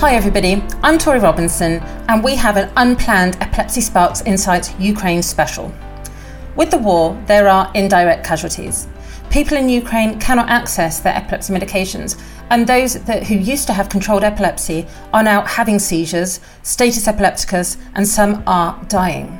Hi, everybody. I'm Torie Robinson, and we have an unplanned Epilepsy Sparks Insights Ukraine special. With the war, there are indirect casualties. People in Ukraine cannot access their epilepsy medications, and those that, who used to have controlled epilepsy are now having seizures, status epilepticus, and some are dying.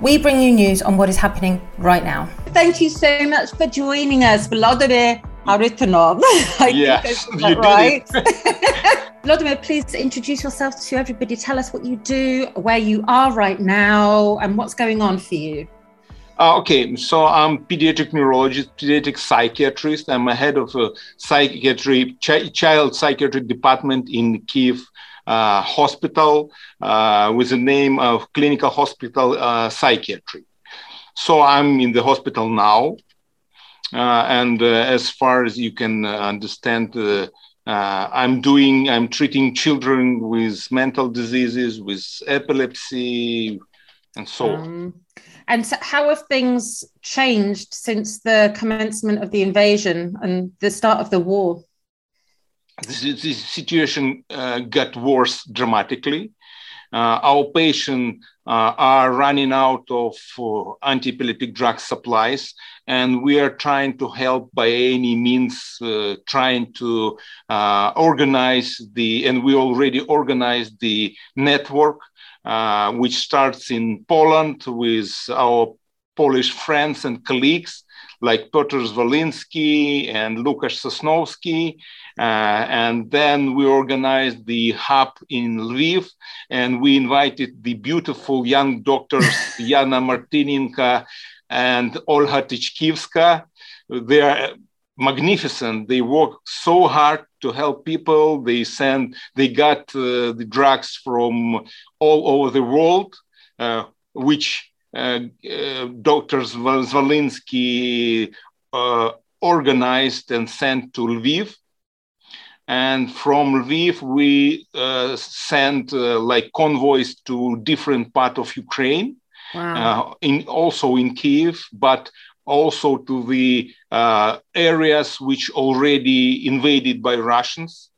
We bring you news on what is happening right now. Thank you so much for joining us, Vladimir Haritonov. I yes, you right. Vladimir, please introduce yourself to everybody. Tell us what you do, where you are right now, and what's going on for you. Uh, okay, so I'm pediatric neurologist, pediatric psychiatrist. I'm a head of a psychiatry, ch- child psychiatry department in Kiev uh, Hospital uh, with the name of Clinical Hospital uh, Psychiatry. So I'm in the hospital now, and uh, as far as you can understand uh, I'm doing, I'm treating children with mental diseases, with epilepsy, and so um, on. And so how have things changed since the commencement of the invasion and the start of the war? This, this situation uh, got worse dramatically. Uh, our patients uh, are running out of uh, anti-epileptic drug supplies, and we are trying to help by any means, trying to organize the, and we already organized the network, which starts in Poland with our Polish friends and colleagues like Piotr Zwoliński and Lukasz Sosnowski. Uh, and then we organized the hub in Lviv, and we invited the beautiful young doctors Yana Martinenko and Olga Tychkivska. They are magnificent. They work so hard to help people. They send, they got uh, the drugs from all over the world, uh, which Dr. Zwoliński uh, organized and sent to Lviv. And from Lviv, we uh, sent like convoys to different part of Ukraine wow. uh, in also in Kiev, but also to the uh, areas which already invaded by Russians.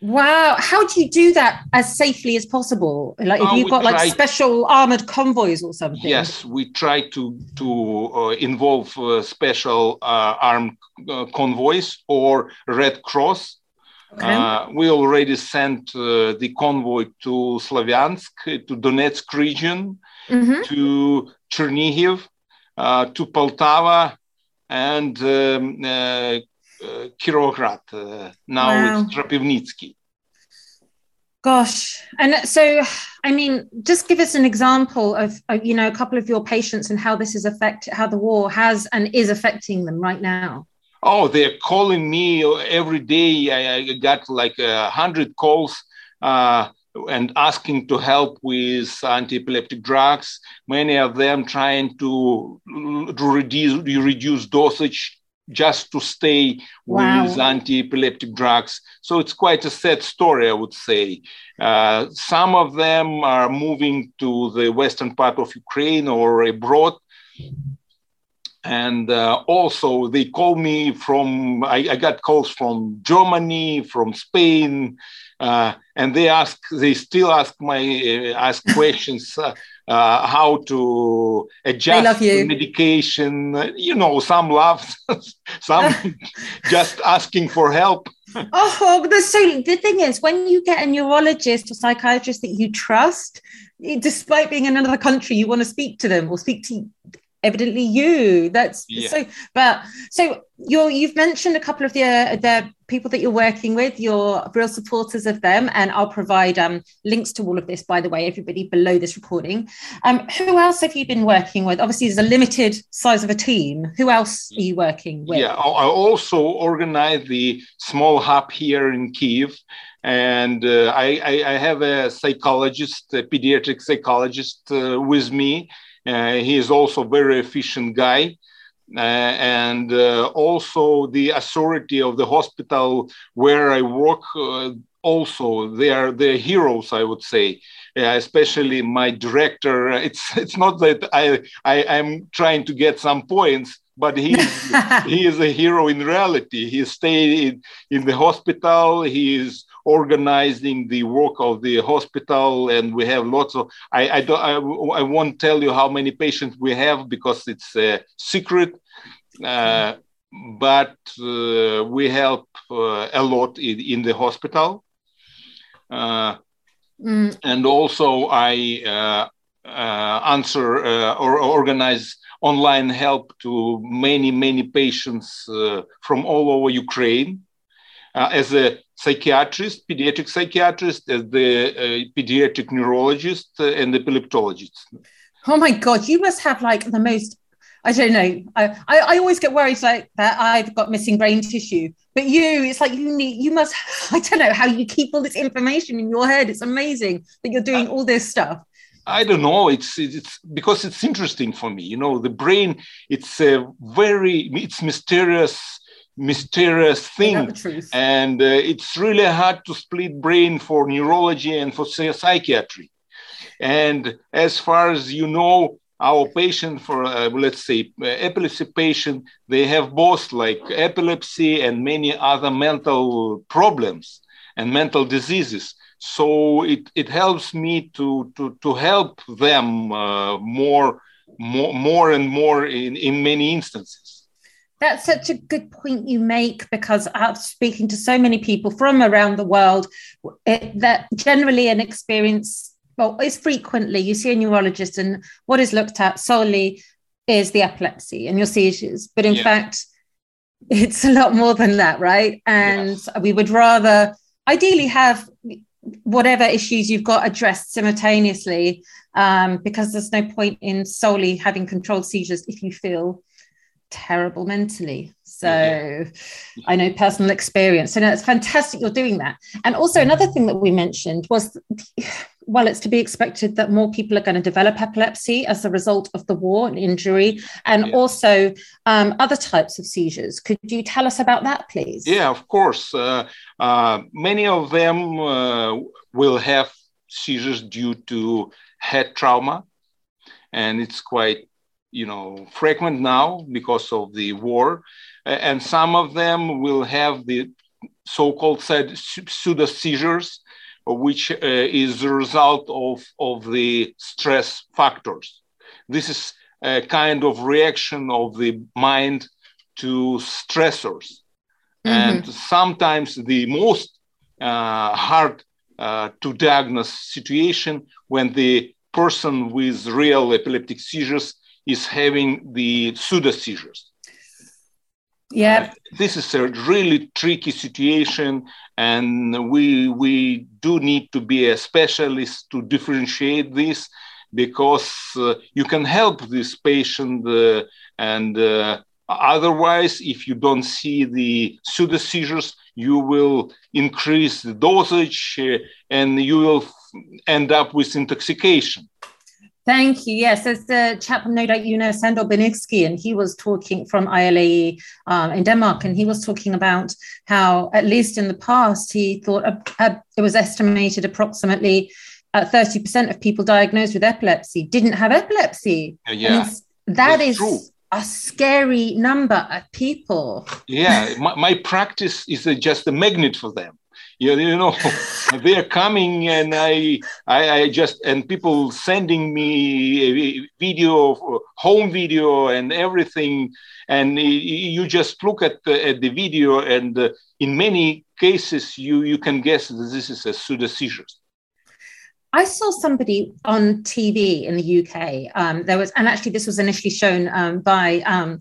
Wow, how do you do that as safely as possible? Like, if uh, you've got like special armored convoys or something? Yes, we try to to uh, involve uh, special uh, armed uh, convoys or Red Cross. Okay. Uh, we already sent the convoy to Slavyansk, to Donetsk region, mm-hmm. to Chernihiv, uh, to Poltava, and um, Uh, now wow. it's Kropivnitsky. Gosh, and so I mean, just give us an example of, of, you know a couple of your patients and how this is affect how the war has and is affecting them right now. Oh, they're calling me every day. I, I got like a hundred calls. Uh, and asking to help with anti-epileptic drugs. Many of them trying to, to reduce, reduce dosage just to stay wow. with anti-epileptic drugs. So it's quite a sad story, I would say. Uh, some of them are moving to the western part of Ukraine or abroad. And uh, also, they call me from, I, I got calls from Germany, from Spain, uh, and they ask they still ask my uh, ask questions uh, how to adjust medication. You know some love some just asking for help. Oh so the thing is when you get a neurologist or psychiatrist that you trust despite being in another country you want to speak to them or speak to evidently you. That's yeah. so but so you're you've mentioned a couple of the uh, the people that you're working with. You're real supporters of them and i'll provide um, links to all of this by the way everybody below this recording. Um, who else have you been working with? Obviously there's a limited size of a team. Who else are you working with? Yeah i also organize the small hub here in kiev and uh, I, I, have a psychologist a pediatric psychologist uh, with me he is also a very efficient guy. Uh, and uh, also the authority of the hospital where I work. also, they are the heroes, I would say. especially my director. It's it's not that I, I am trying to get some points, but he he is a hero in reality. He stayed in, in the hospital. He is organizing the work of the hospital, and we have lots of. I I don't I, I won't tell you how many patients we have because it's a secret. Uh, but uh, we help uh, a lot in, in the hospital. Uh, mm. And also, I uh, uh, answer uh, or organize online help to many, many patients from all over Ukraine. Uh, as a psychiatrist, pediatric psychiatrist, as the uh, pediatric neurologist, uh, and the epileptologist. Oh my God, you must have like the most I don't know. I, I, I, always get worried like that I've got missing brain tissue. But you, it's like you need, you must, I don't know how you keep all this information in your head. It's amazing that you're doing all this stuff. I don't know. It's it's because it's interesting for me. You know, the brain. It's a very it's mysterious mysterious thing, and uh, it's really hard to split brain for neurology and for psychiatry. And as far as you know, our patient for uh, let's say uh, epilepsy patient they have both like epilepsy and many other mental problems and mental diseases. So it, it helps me to to, to help them uh, more more more and more in, in many instances that's such a good point you make because I'm speaking to so many people from around the world it, that generally an experience well, is frequently you see a neurologist, and what is looked at solely is the epilepsy and your seizures. But in yeah. fact, it's a lot more than that, right? And yes. we would rather ideally have whatever issues you've got addressed simultaneously um, because there's no point in solely having controlled seizures if you feel terrible mentally. So yeah. I know personal experience. So no, it's fantastic you're doing that. And also another thing that we mentioned was well, it's to be expected that more people are going to develop epilepsy as a result of the war and injury, and yeah. also um, other types of seizures. Could you tell us about that, please? Yeah, of course. Uh, uh, many of them uh, will have seizures due to head trauma, and it's quite you know frequent now because of the war and some of them will have the so-called said pseudo seizures which uh, is the result of, of the stress factors. This is a kind of reaction of the mind to stressors. Mm-hmm. And sometimes the most uh, hard uh, to diagnose situation when the person with real epileptic seizures is having the pseudo seizures. Yeah. Uh, this is a really tricky situation, and we we do need to be a specialist to differentiate this because uh, you can help this patient uh, and uh, otherwise if you don't see the pseudo seizures you will increase the dosage uh, and you will end up with intoxication Thank you. Yes, there's the chap, no doubt you know, Sandor Beniczky, and he was talking from ILAE um, in Denmark, and he was talking about how, at least in the past, he thought uh, uh, it was estimated approximately uh, 30% of people diagnosed with epilepsy didn't have epilepsy. Yeah, that is true. a scary number of people. Yeah, my, my practice is just a magnet for them you, you know they're coming and I, I, I just and people sending me video home video and everything and you just look at the, at the video and uh, in many cases you you can guess that this is a pseudo seizures I saw somebody on TV in the UK. Um, there was, and actually, this was initially shown um, by um,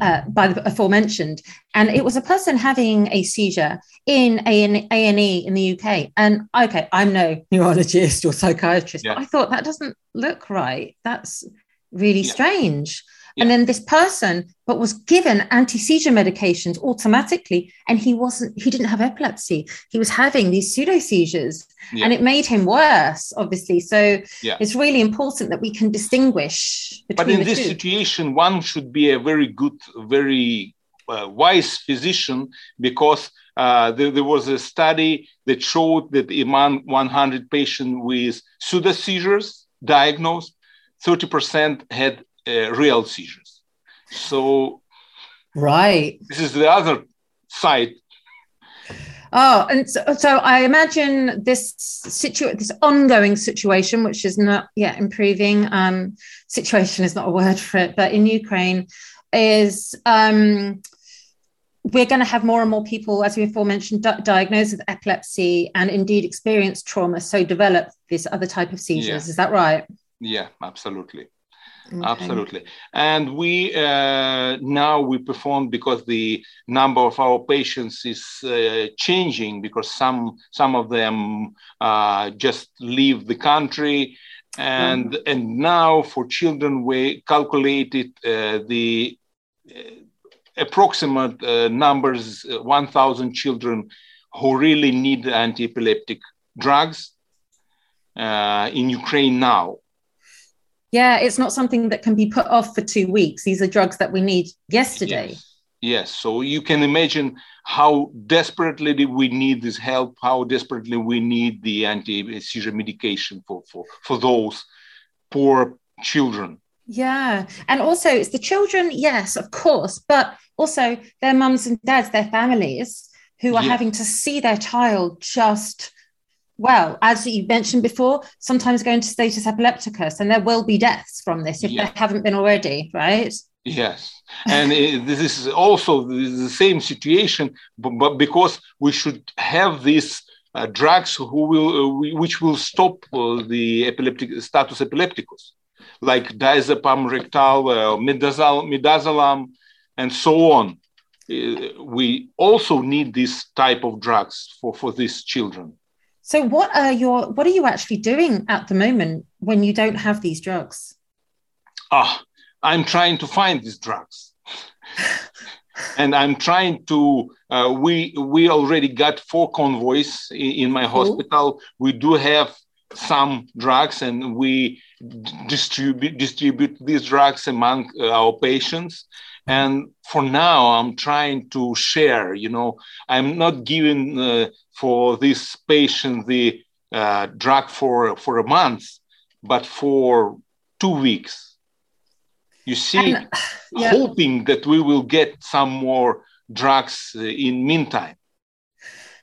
uh, by the aforementioned, and it was a person having a seizure in A and E in the UK. And okay, I'm no neurologist or psychiatrist, yeah. but I thought that doesn't look right. That's really yeah. strange. Yeah. And then this person, but was given anti-seizure medications automatically, and he wasn't, he didn't have epilepsy. He was having these pseudo seizures, yeah. and it made him worse, obviously. So yeah. it's really important that we can distinguish between. But in this two. situation, one should be a very good, very uh, wise physician because uh, there, there, was a study that showed that among 100 patients with pseudo seizures diagnosed, 30% had uh, real seizures. So, right. This is the other side. Oh, and so, so I imagine this situ this ongoing situation, which is not yet improving. Um, situation is not a word for it, but in Ukraine, is um, we're going to have more and more people, as we aforementioned, di- diagnosed with epilepsy and indeed experience trauma, so develop this other type of seizures. Yeah. Is that right? Yeah, absolutely. Okay. Absolutely, and we uh, now we perform because the number of our patients is uh, changing because some some of them uh, just leave the country, and mm-hmm. and now for children we calculated uh, the uh, approximate uh, numbers 1,000 children who really need anti-epileptic drugs in Ukraine now yeah, it's not something that can be put off for two weeks. These are drugs that we need yesterday. Yes. Yes, so you can imagine how desperately we need this help, how desperately we need the anti-seizure medication for, for, for those poor children. Yeah. And also it's the children, yes, of course, but also their mums and dads, their families who are yes. having to see their child just well, as you mentioned before, sometimes go into status epilepticus, and there will be deaths from this if yeah. there haven't been already, right? Yes, and it, this is also the same situation, but, but, because we should have these uh, drugs who will, uh, which will stop uh, the epileptic status epilepticus, like diazepam rectal, uh, midazolam, and so on. Uh, we also need this type of drugs for, for these children. So what are your what are you actually doing at the moment when you don't have these drugs? Ah, I'm trying to find these drugs. and I'm trying to. Uh, we we already got four convoys in, in my hospital. We do have some drugs, and we distribute distribute these drugs among uh, our patients. And for now, I'm trying to share. You know, I'm not giving uh, for this patient the uh, drug for, for a month, but for two weeks. You see, and, yeah. hoping that we will get some more drugs uh, in meantime.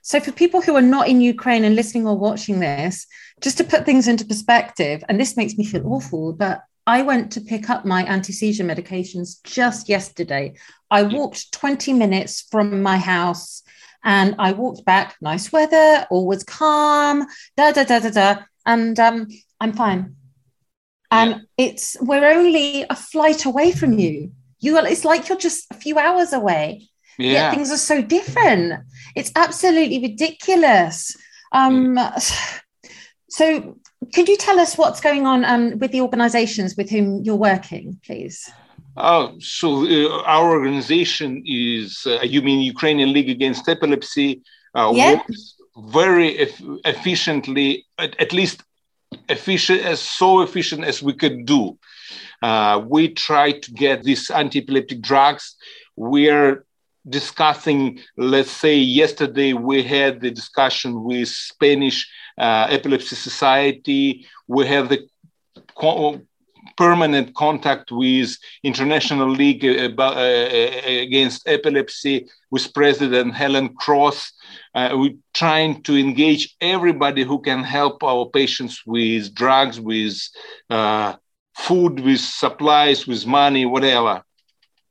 So, for people who are not in Ukraine and listening or watching this, just to put things into perspective, and this makes me feel awful, but I went to pick up my anti seizure medications just yesterday. I walked 20 minutes from my house and I walked back, nice weather, all was calm, da da da da da, and um, I'm fine. And yeah. it's we're only a flight away from you. You are, it's like you're just a few hours away. Yeah. Yet things are so different. It's absolutely ridiculous. Um, so could you tell us what's going on um, with the organizations with whom you're working, please? Oh, so uh, our organization is, uh, you mean Ukrainian League Against Epilepsy, uh, yeah. works very e- efficiently, at, at, least efficient, as so efficient as we could do. Uh, we try to get these anti-epileptic drugs. We're discussing, let's say, yesterday we had the discussion with Spanish uh, Epilepsy Society. We have the permanent contact with International League uh, uh, uh, Against Epilepsy with President Helen Cross. Uh, we're trying to engage everybody who can help our patients with drugs, with uh, food, with supplies, with money, whatever.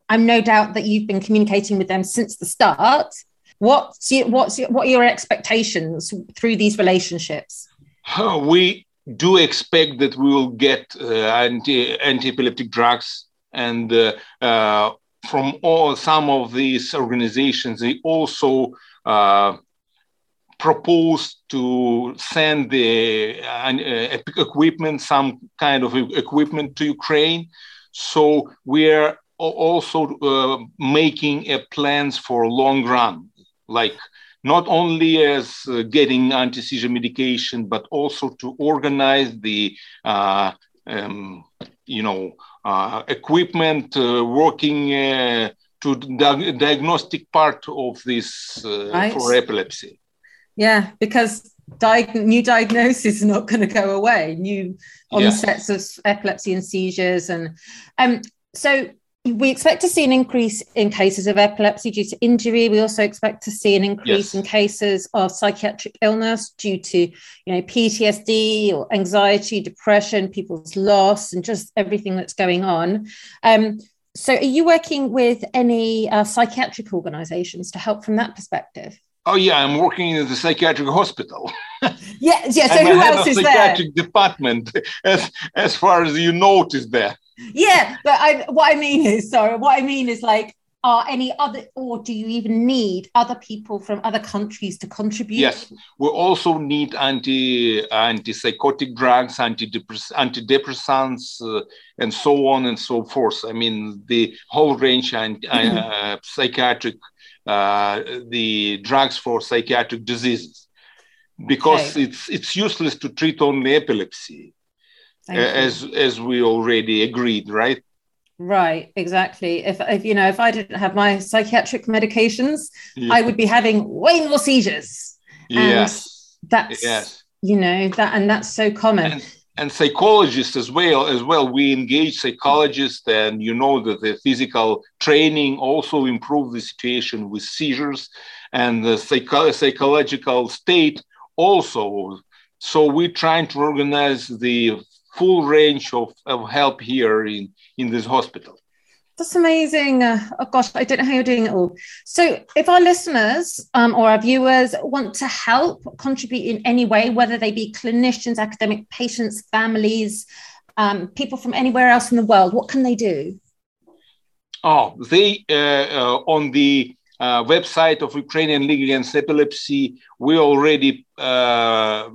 I'm no doubt that you've been communicating with them since the start. What's your, what's your, what are your expectations through these relationships? We do expect that we will get uh, anti anti-epileptic drugs and uh, uh, from all some of these organizations they also uh, propose to send the uh, uh, equipment some kind of equipment to ukraine so we're also making plans for long run like not only as uh, getting anti-seizure medication, but also to organize the, uh, um, you know, uh, equipment uh, working uh, to the diagnostic part of this uh, right. for epilepsy. Yeah, because di- new diagnosis is not going to go away. New onsets yeah. of epilepsy and seizures, and um, so we expect to see an increase in cases of epilepsy due to injury. We also expect to see an increase yes. in cases of psychiatric illness due to, you know, PTSD or anxiety, depression, people's loss, and just everything that's going on. Um, so, are you working with any uh, psychiatric organisations to help from that perspective? Oh yeah, I'm working in the psychiatric hospital. yeah, yeah. So who else is psychiatric there? department, as as far as you noticed there. Yeah, but I, what I mean is, sorry, what I mean is like, are any other, or do you even need other people from other countries to contribute? Yes, we also need anti antipsychotic drugs, antidepress- antidepressants, uh, and so on and so forth. I mean, the whole range and uh, psychiatric uh, the drugs for psychiatric diseases because okay. it's it's useless to treat only epilepsy as as we already agreed right? Right exactly. If, if you know if i didn't have my psychiatric medications yeah. i would be having way more seizures. Yes. that's yes. you know that and that's so common. And, and psychologists as well as well we engage psychologists and you know that the physical training also improve the situation with seizures and the psycho- psychological state also. So we're trying to organize the full range of, of help here in, in this hospital that's amazing. Uh, oh gosh, I don't know how you're doing it all. So, if our listeners um, or our viewers want to help contribute in any way, whether they be clinicians, academic patients, families, um, people from anywhere else in the world, what can they do? Oh, they uh, uh, on the uh, website of Ukrainian League Against Epilepsy, we already uh,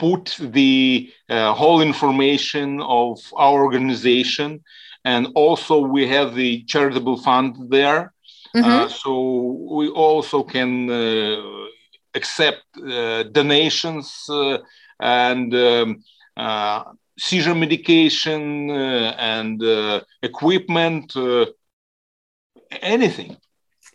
put the uh, whole information of our organization and also we have the charitable fund there. Mm-hmm. Uh, so we also can uh, accept uh, donations uh, and um, uh, seizure medication uh, and equipment, anything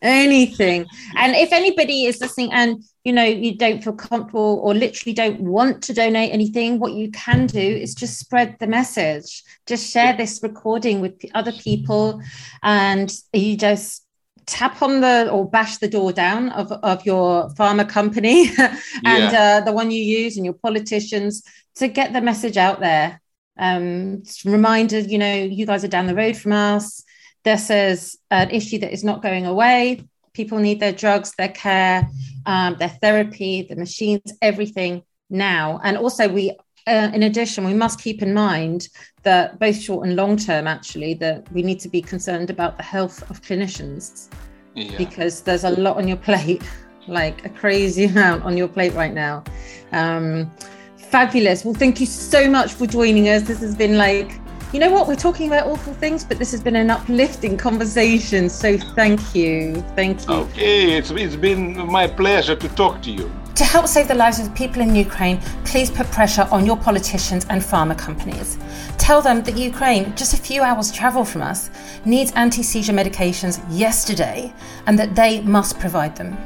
anything and if anybody is listening and you know you don't feel comfortable or literally don't want to donate anything what you can do is just spread the message just share this recording with other people and you just tap on the or bash the door down of, of your pharma company and yeah. uh, the one you use and your politicians to get the message out there um reminder you know you guys are down the road from us this is an issue that is not going away. People need their drugs, their care, um, their therapy, the machines, everything now. And also, we, uh, in addition, we must keep in mind that both short and long term, actually, that we need to be concerned about the health of clinicians yeah. because there's a lot on your plate, like a crazy amount on your plate right now. Um, fabulous. Well, thank you so much for joining us. This has been like you know what? We're talking about awful things, but this has been an uplifting conversation. So thank you. Thank you. Okay, it's, it's been my pleasure to talk to you. To help save the lives of the people in Ukraine, please put pressure on your politicians and pharma companies. Tell them that Ukraine, just a few hours travel from us, needs anti seizure medications yesterday and that they must provide them.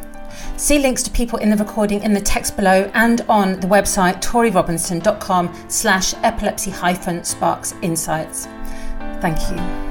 See links to people in the recording in the text below and on the website torierobinson.com slash epilepsy hyphen sparks insights. Thank you.